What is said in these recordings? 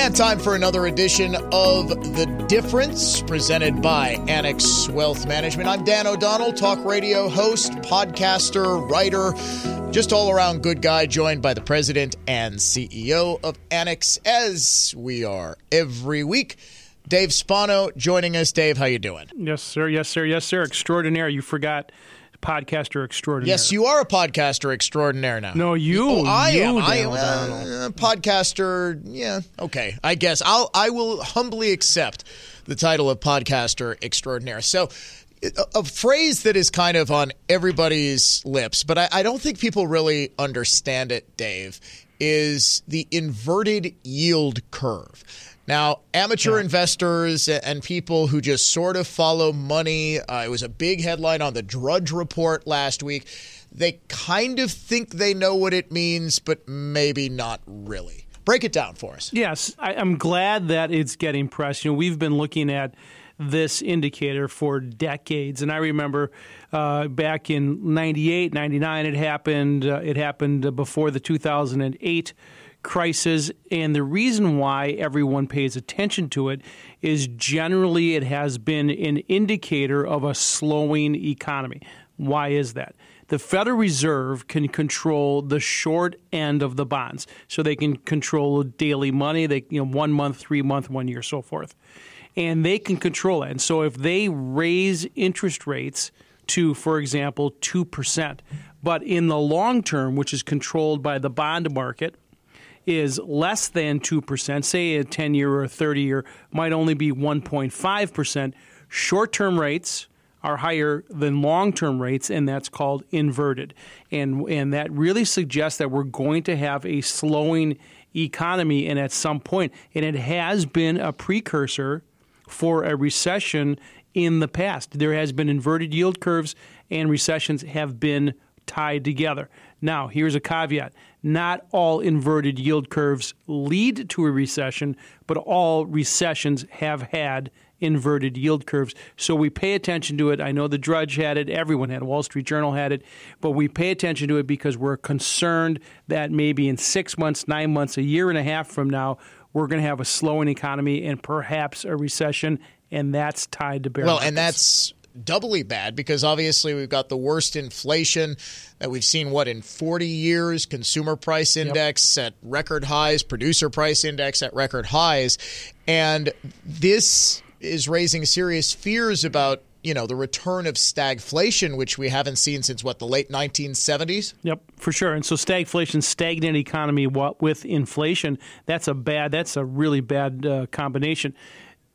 And time for another edition of The Difference, presented by Annex Wealth Management. I'm Dan O'Donnell, talk radio host, podcaster, writer, just all around good guy, joined by the president and CEO of Annex, as we are every week. Dave Spano joining us. Dave, how you doing? Yes, sir. Yes, sir. Yes, sir. Extraordinaire. You forgot podcaster extraordinaire. Yes, you are a podcaster extraordinaire now. No, you. Oh, I you, am. I am a podcaster. Yeah. Okay. I guess I'll. I will humbly accept the title of podcaster extraordinaire. So. A, a phrase that is kind of on everybody's lips, but I, I don't think people really understand it, Dave, is the inverted yield curve. Now, amateur Yeah. investors and people who just sort of follow money, uh, it was a big headline on the Drudge Report last week. They kind of think they know what it means, but maybe not really. Break it down for us. Yes, I, I'm glad that it's getting press. You know, we've been looking at this indicator for decades, and I remember uh, back in '98, '99, it happened. Uh, it happened before the 2008 crisis, and the reason why everyone pays attention to it is generally it has been an indicator of a slowing economy. Why is that? The Federal Reserve can control the short end of the bonds, so they can control daily money. They, you know, one month, three month, one year, so forth, and they can control it. And so, if they raise interest rates to, for example, two percent, but in the long term, which is controlled by the bond market, is less than 2%, say a 10 year or a 30 year might only be 1.5%. Short term rates are higher than long term rates, and that's called inverted. And, and that really suggests that we're going to have a slowing economy, and at some point, and it has been a precursor for a recession in the past. There has been inverted yield curves, and recessions have been tied together. Now, here's a caveat. Not all inverted yield curves lead to a recession, but all recessions have had inverted yield curves. So we pay attention to it. I know the Drudge had it, everyone had it, Wall Street Journal had it, but we pay attention to it because we're concerned that maybe in six months, nine months, a year and a half from now, we're going to have a slowing economy and perhaps a recession, and that's tied to bear Well, and that's doubly bad because obviously we've got the worst inflation that we've seen what in 40 years consumer price index at record highs producer price index at record highs and this is raising serious fears about you know the return of stagflation which we haven't seen since what the late 1970s Yep, for sure. And so stagflation, stagnant economy what with inflation, that's a bad, that's a really bad uh, combination.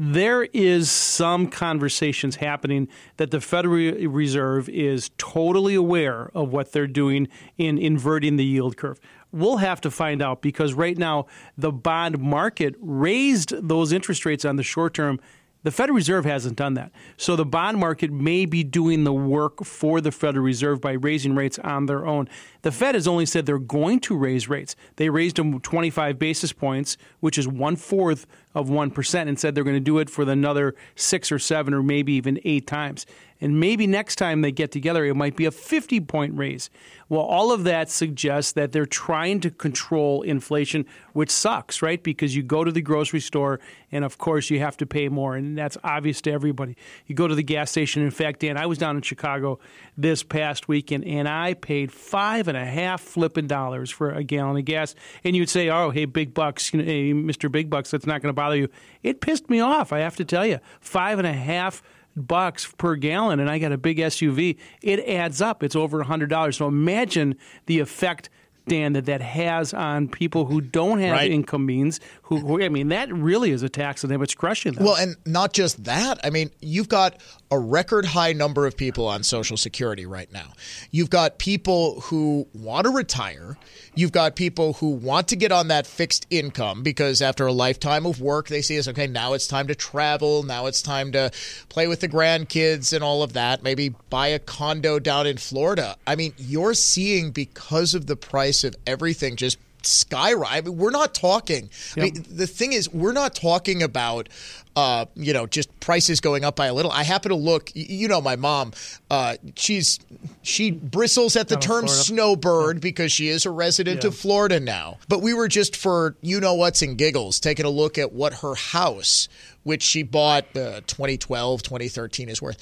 There is some conversations happening that the Federal Reserve is totally aware of what they're doing in inverting the yield curve. We'll have to find out because right now the bond market raised those interest rates on the short term the Federal Reserve hasn't done that. So the bond market may be doing the work for the Federal Reserve by raising rates on their own. The Fed has only said they're going to raise rates. They raised them 25 basis points, which is one fourth of 1%, and said they're going to do it for another six or seven or maybe even eight times. And maybe next time they get together, it might be a 50 point raise. Well, all of that suggests that they're trying to control inflation, which sucks, right? Because you go to the grocery store and, of course, you have to pay more. And that's obvious to everybody. You go to the gas station. In fact, Dan, I was down in Chicago this past weekend and I paid five and a half flipping dollars for a gallon of gas. And you'd say, oh, hey, big bucks, hey, Mr. Big Bucks, that's not going to bother you. It pissed me off, I have to tell you. Five and a half bucks per gallon and I got a big SUV, it adds up. It's over a $100. So imagine the effect Dan, that that has on people who don't have Right. income means. Who, who, I mean, that really is a tax on them. It's crushing them. Well, and not just that. I mean, you've got a record high number of people on Social Security right now. You've got people who want to retire. You've got people who want to get on that fixed income because after a lifetime of work, they see as okay, now it's time to travel. Now it's time to play with the grandkids and all of that. Maybe buy a condo down in Florida. I mean, you're seeing because of the price of everything just skyrocket. I mean, we're not talking. I mean, the thing is, we're not talking about, uh, you know, just prices going up by a little. I happen to look. You know, my mom. Uh, she's she bristles at the Down term snowbird because she is a resident Yeah. of Florida now. But we were just for you know what's and giggles taking a look at what her house, which she bought uh, 2012, 2013, is worth.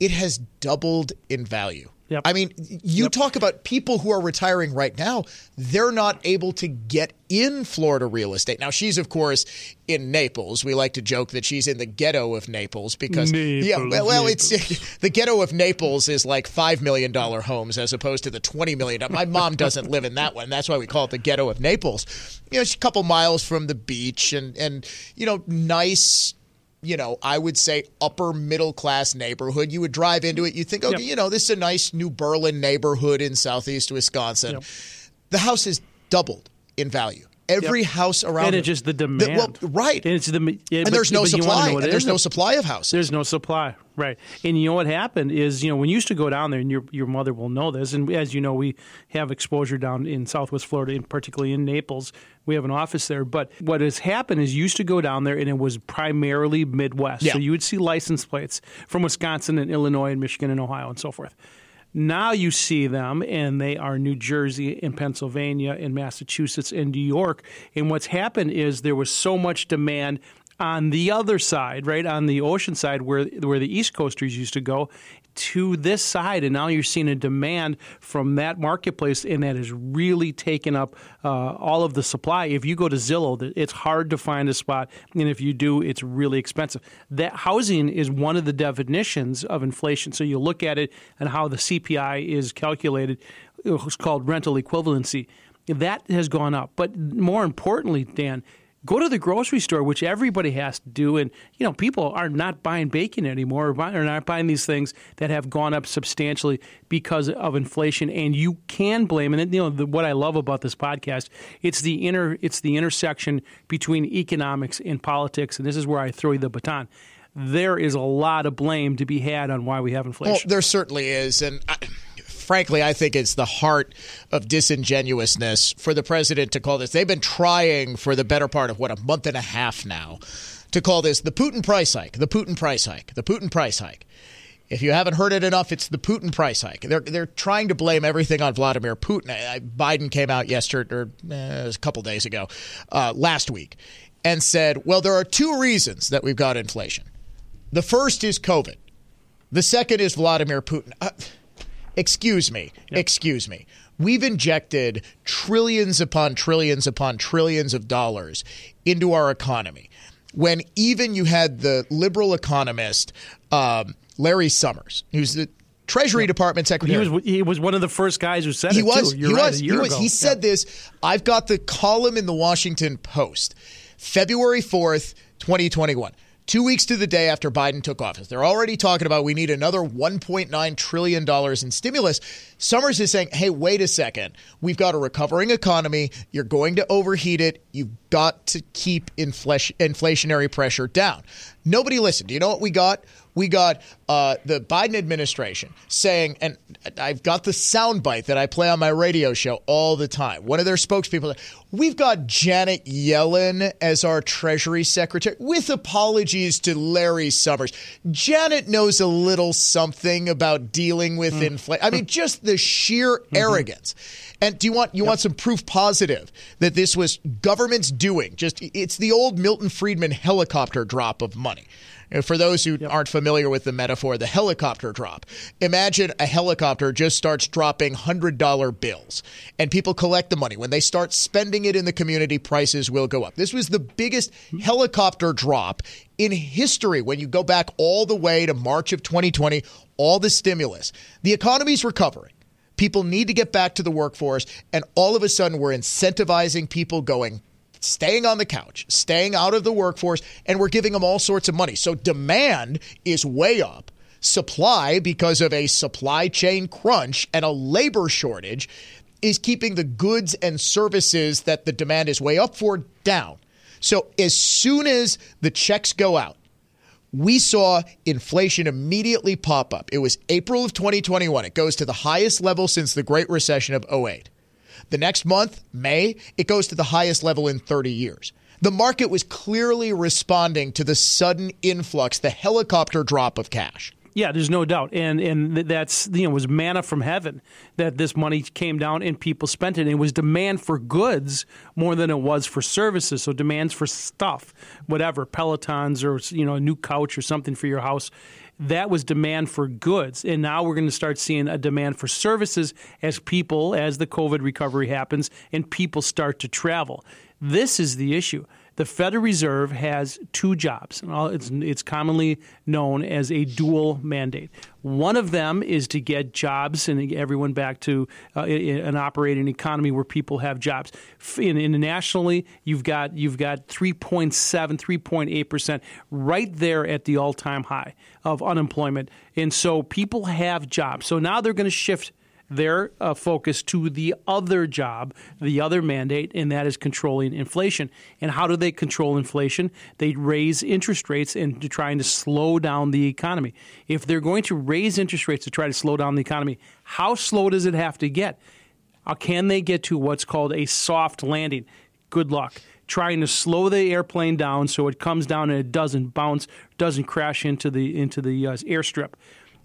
It has doubled in value. Yep. I mean, you talk about people who are retiring right now, they're not able to get in Florida real estate. Now, she's, of course, in Naples. We like to joke that she's in the ghetto of Naples because, yeah, Naples, well, well it's the ghetto of Naples is like $5 million homes as opposed to the 20 million. My mom doesn't live in that one. That's why we call it the ghetto of Naples. You know, she's a couple miles from the beach and, and you know, nice you know, I would say upper middle class neighborhood. You would drive into it, you think, okay, Yep. you know, this is a nice New Berlin neighborhood in southeast Wisconsin. The house has doubled in value. Every house around and it's just the the- demand. well, right. And it's the yeah, and there's no but you wanna know supply. And there's no supply of houses. There's no supply, right? And you know what happened is, you know, when you used to go down there, and your your mother will know this, and as you know, we have exposure down in Southwest Florida, and particularly in Naples. We have an office there. But what has happened is, you used to go down there, and it was primarily Midwest. Yeah. So you would see license plates from Wisconsin and Illinois and Michigan and Ohio and so forth. Now you see them, and they are New Jersey and Pennsylvania and Massachusetts and New York. And what's happened is there was so much demand on the other side, right on the ocean side, where where the East Coasters used to go, to this side, and now you're seeing a demand from that marketplace, and that has really taken up uh, all of the supply. If you go to Zillow, it's hard to find a spot, and if you do, it's really expensive. That housing is one of the definitions of inflation. So you look at it and how the CPI is calculated. It's called rental equivalency. That has gone up, but more importantly, Dan go to the grocery store, which everybody has to do. And, you know, people are not buying bacon anymore or buy- are not buying these things that have gone up substantially because of inflation. And you can blame, and, you know, the, what I love about this podcast, it's the inner, it's the intersection between economics and politics. And this is where I throw you the baton. There is a lot of blame to be had on why we have inflation. Well, there certainly is, and I, frankly, I think it's the heart of disingenuousness for the president to call this. They've been trying for the better part of what a month and a half now to call this the Putin price hike, the Putin price hike, the Putin price hike. If you haven't heard it enough, it's the Putin price hike. They're they're trying to blame everything on Vladimir Putin. Biden came out yesterday, or eh, a couple days ago, uh, last week, and said, "Well, there are two reasons that we've got inflation. The first is COVID. The second is Vladimir Putin. Uh, excuse me. Excuse me. We've injected trillions upon trillions upon trillions of dollars into our economy. When even you had the liberal economist um, Larry Summers, who's the Treasury Department he secretary. was he was one of the first guys who said He it was. he right, was. a He was. He said this. I've got the column in the Washington Post, February fourth, twenty twenty one. Two weeks to the day after Biden took office. They're already talking about we need another $1.9 trillion in stimulus. Summers is saying, hey, wait a second. We've got a recovering economy. You're going to overheat it. You've got to keep inflation, inflationary pressure down. Nobody listened. Do you know what we got? We got uh, the Biden administration saying, and I've got the soundbite that I play on my radio show all the time. One of their spokespeople, we've got Janet Yellen as our Treasury Secretary, with apologies to Larry Summers. Janet knows a little something about dealing with inflation. I mean, just the sheer arrogance. And do you want you want some proof positive that this was governments doing? Just it's the old Milton Friedman helicopter drop of money. And For those who aren't familiar with the metaphor, the helicopter drop. Imagine a helicopter just starts dropping $100 bills and people collect the money. When they start spending it in the community, prices will go up. This was the biggest helicopter drop in history when you go back all the way to March of 2020, all the stimulus. The economy's recovering. People need to get back to the workforce, and all of a sudden we're incentivizing people going staying on the couch, staying out of the workforce, and we're giving them all sorts of money. So demand is way up. Supply, because of a supply chain crunch and a labor shortage, is keeping the goods and services that the demand is way up for down. So as soon as the checks go out, we saw inflation immediately pop up. It was April of 2021. It goes to the highest level since the Great Recession of 08. The next month, May, it goes to the highest level in 30 years. The market was clearly responding to the sudden influx, the helicopter drop of cash. Yeah, there's no doubt, and and that's you know was manna from heaven that this money came down and people spent it. And it was demand for goods more than it was for services. So demands for stuff, whatever, Pelotons or you know a new couch or something for your house. That was demand for goods, and now we're going to start seeing a demand for services as people, as the COVID recovery happens, and people start to travel. This is the issue the Federal Reserve has two jobs. It's, it's commonly known as a dual mandate. One of them is to get jobs and everyone back to uh, an operating economy where people have jobs. In, internationally, you've got you've got 3.7, 3.8 percent right there at the all-time high of unemployment, and so people have jobs. So now they're going to shift their uh, focus to the other job, the other mandate, and that is controlling inflation. And how do they control inflation? They raise interest rates and trying to slow down the economy. If they're going to raise interest rates to try to slow down the economy, how slow does it have to get? Uh, can they get to what's called a soft landing? Good luck trying to slow the airplane down so it comes down and it doesn't bounce, doesn't crash into the into the uh, airstrip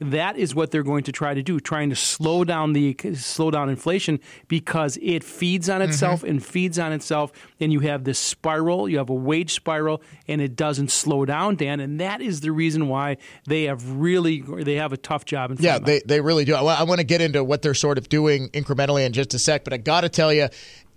that is what they're going to try to do, trying to slow down the slow down inflation because it feeds on itself mm-hmm. and feeds on itself, and you have this spiral. You have a wage spiral, and it doesn't slow down, Dan. And that is the reason why they have really they have a tough job. In yeah, they they really do. I, I want to get into what they're sort of doing incrementally in just a sec, but I got to tell you,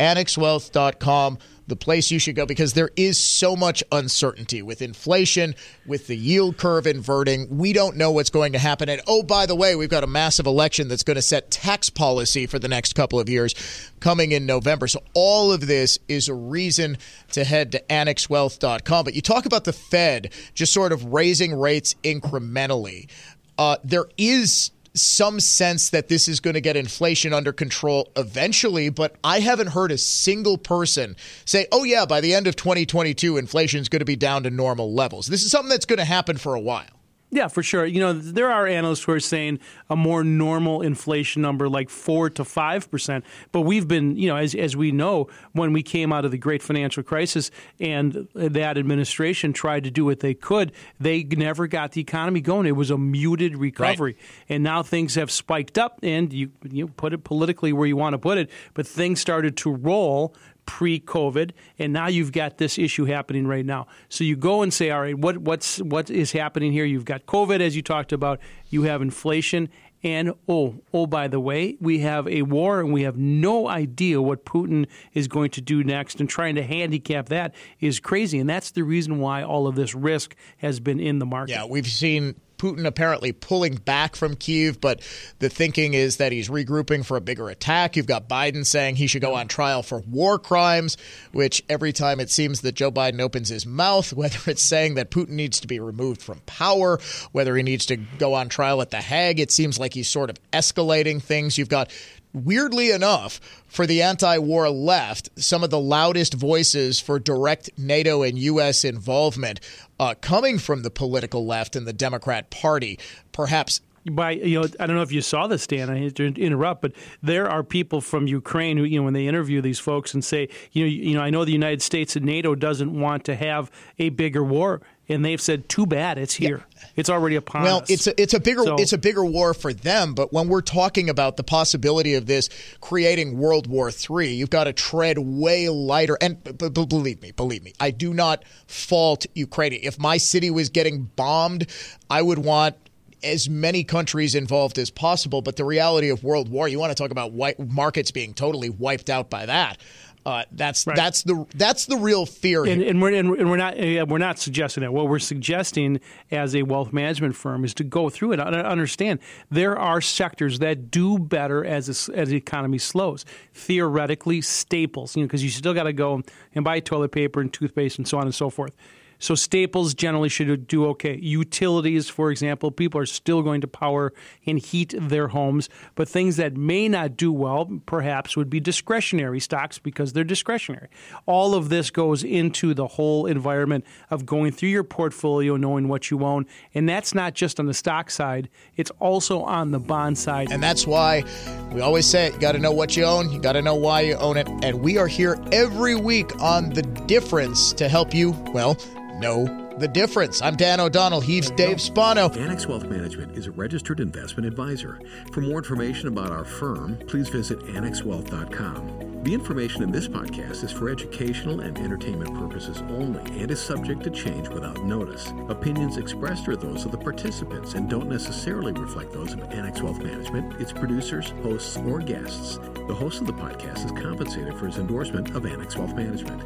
annexwealth.com the place you should go because there is so much uncertainty with inflation, with the yield curve inverting. We don't know what's going to happen. And oh, by the way, we've got a massive election that's going to set tax policy for the next couple of years coming in November. So all of this is a reason to head to annexwealth.com. But you talk about the Fed just sort of raising rates incrementally. Uh, there is some sense that this is going to get inflation under control eventually, but I haven't heard a single person say, oh, yeah, by the end of 2022, inflation is going to be down to normal levels. This is something that's going to happen for a while. Yeah, for sure. You know, there are analysts who are saying a more normal inflation number like 4 to 5%. But we've been, you know, as, as we know, when we came out of the great financial crisis and that administration tried to do what they could, they never got the economy going. It was a muted recovery. Right. And now things have spiked up, and you, you put it politically where you want to put it, but things started to roll pre-COVID, and now you've got this issue happening right now. So you go and say, all right, what what's what is happening here? You've got COVID, as you talked about. You have inflation, and oh, oh, by the way, we have a war, and we have no idea what Putin is going to do next. And trying to handicap that is crazy, and that's the reason why all of this risk has been in the market. Yeah, we've seen Putin apparently pulling back from Kiev, but the thinking is that he's regrouping for a bigger attack. You've got Biden saying he should go on trial for war crimes, which every time it seems that Joe Biden opens his mouth, whether it's saying that Putin needs to be removed from power, whether he needs to go on trial at The Hague, it seems like he's sort of escalating things. You've got weirdly enough, for the anti war left, some of the loudest voices for direct NATO and U.S. involvement uh, coming from the political left and the Democrat Party. Perhaps by you know I don't know if you saw this, Dan. I hate to interrupt, but there are people from Ukraine who you know when they interview these folks and say, you know, you know, I know the United States and NATO doesn't want to have a bigger war, and they've said, too bad, it's here. Yeah. It's already upon well, us. Well, it's a, it's a bigger so, it's a bigger war for them. But when we're talking about the possibility of this creating World War III, you've got to tread way lighter. And b- b- believe me, believe me, I do not fault Ukraine. If my city was getting bombed, I would want as many countries involved as possible. But the reality of world war, you want to talk about white markets being totally wiped out by that. Uh, that's right. that's the that's the real fear, and, and, we're and we're not we're not suggesting that. What we're suggesting as a wealth management firm is to go through it and understand there are sectors that do better as a, as the economy slows. Theoretically, staples, you know, because you still got to go and buy toilet paper and toothpaste and so on and so forth So staples generally should do okay. Utilities, for example, people are still going to power and heat their homes, but things that may not do well perhaps would be discretionary stocks because they're discretionary. All of this goes into the whole environment of going through your portfolio, knowing what you own, and that's not just on the stock side, it's also on the bond side. And that's why we always say it, you got to know what you own, you got to know why you own it, and we are here every week on the difference to help you, well, know the difference. I'm Dan O'Donnell. He's Dave Spano. Annex Wealth Management is a registered investment advisor. For more information about our firm, please visit annexwealth.com. The information in this podcast is for educational and entertainment purposes only and is subject to change without notice. Opinions expressed are those of the participants and don't necessarily reflect those of Annex Wealth Management, its producers, hosts, or guests. The host of the podcast is compensated for his endorsement of Annex Wealth Management.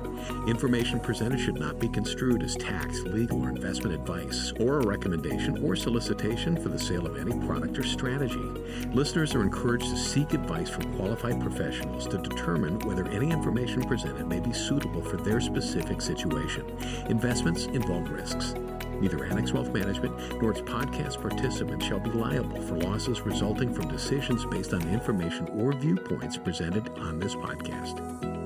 Information presented should not be construed as tax, legal, or investment advice, or a recommendation or solicitation for the sale of any product or strategy. Listeners are encouraged to seek advice from qualified professionals to determine whether any information presented may be suitable for their specific situation. Investments involve risks. Neither Annex Wealth Management nor its podcast participants shall be liable for losses resulting from decisions based on information or viewpoints presented on this podcast.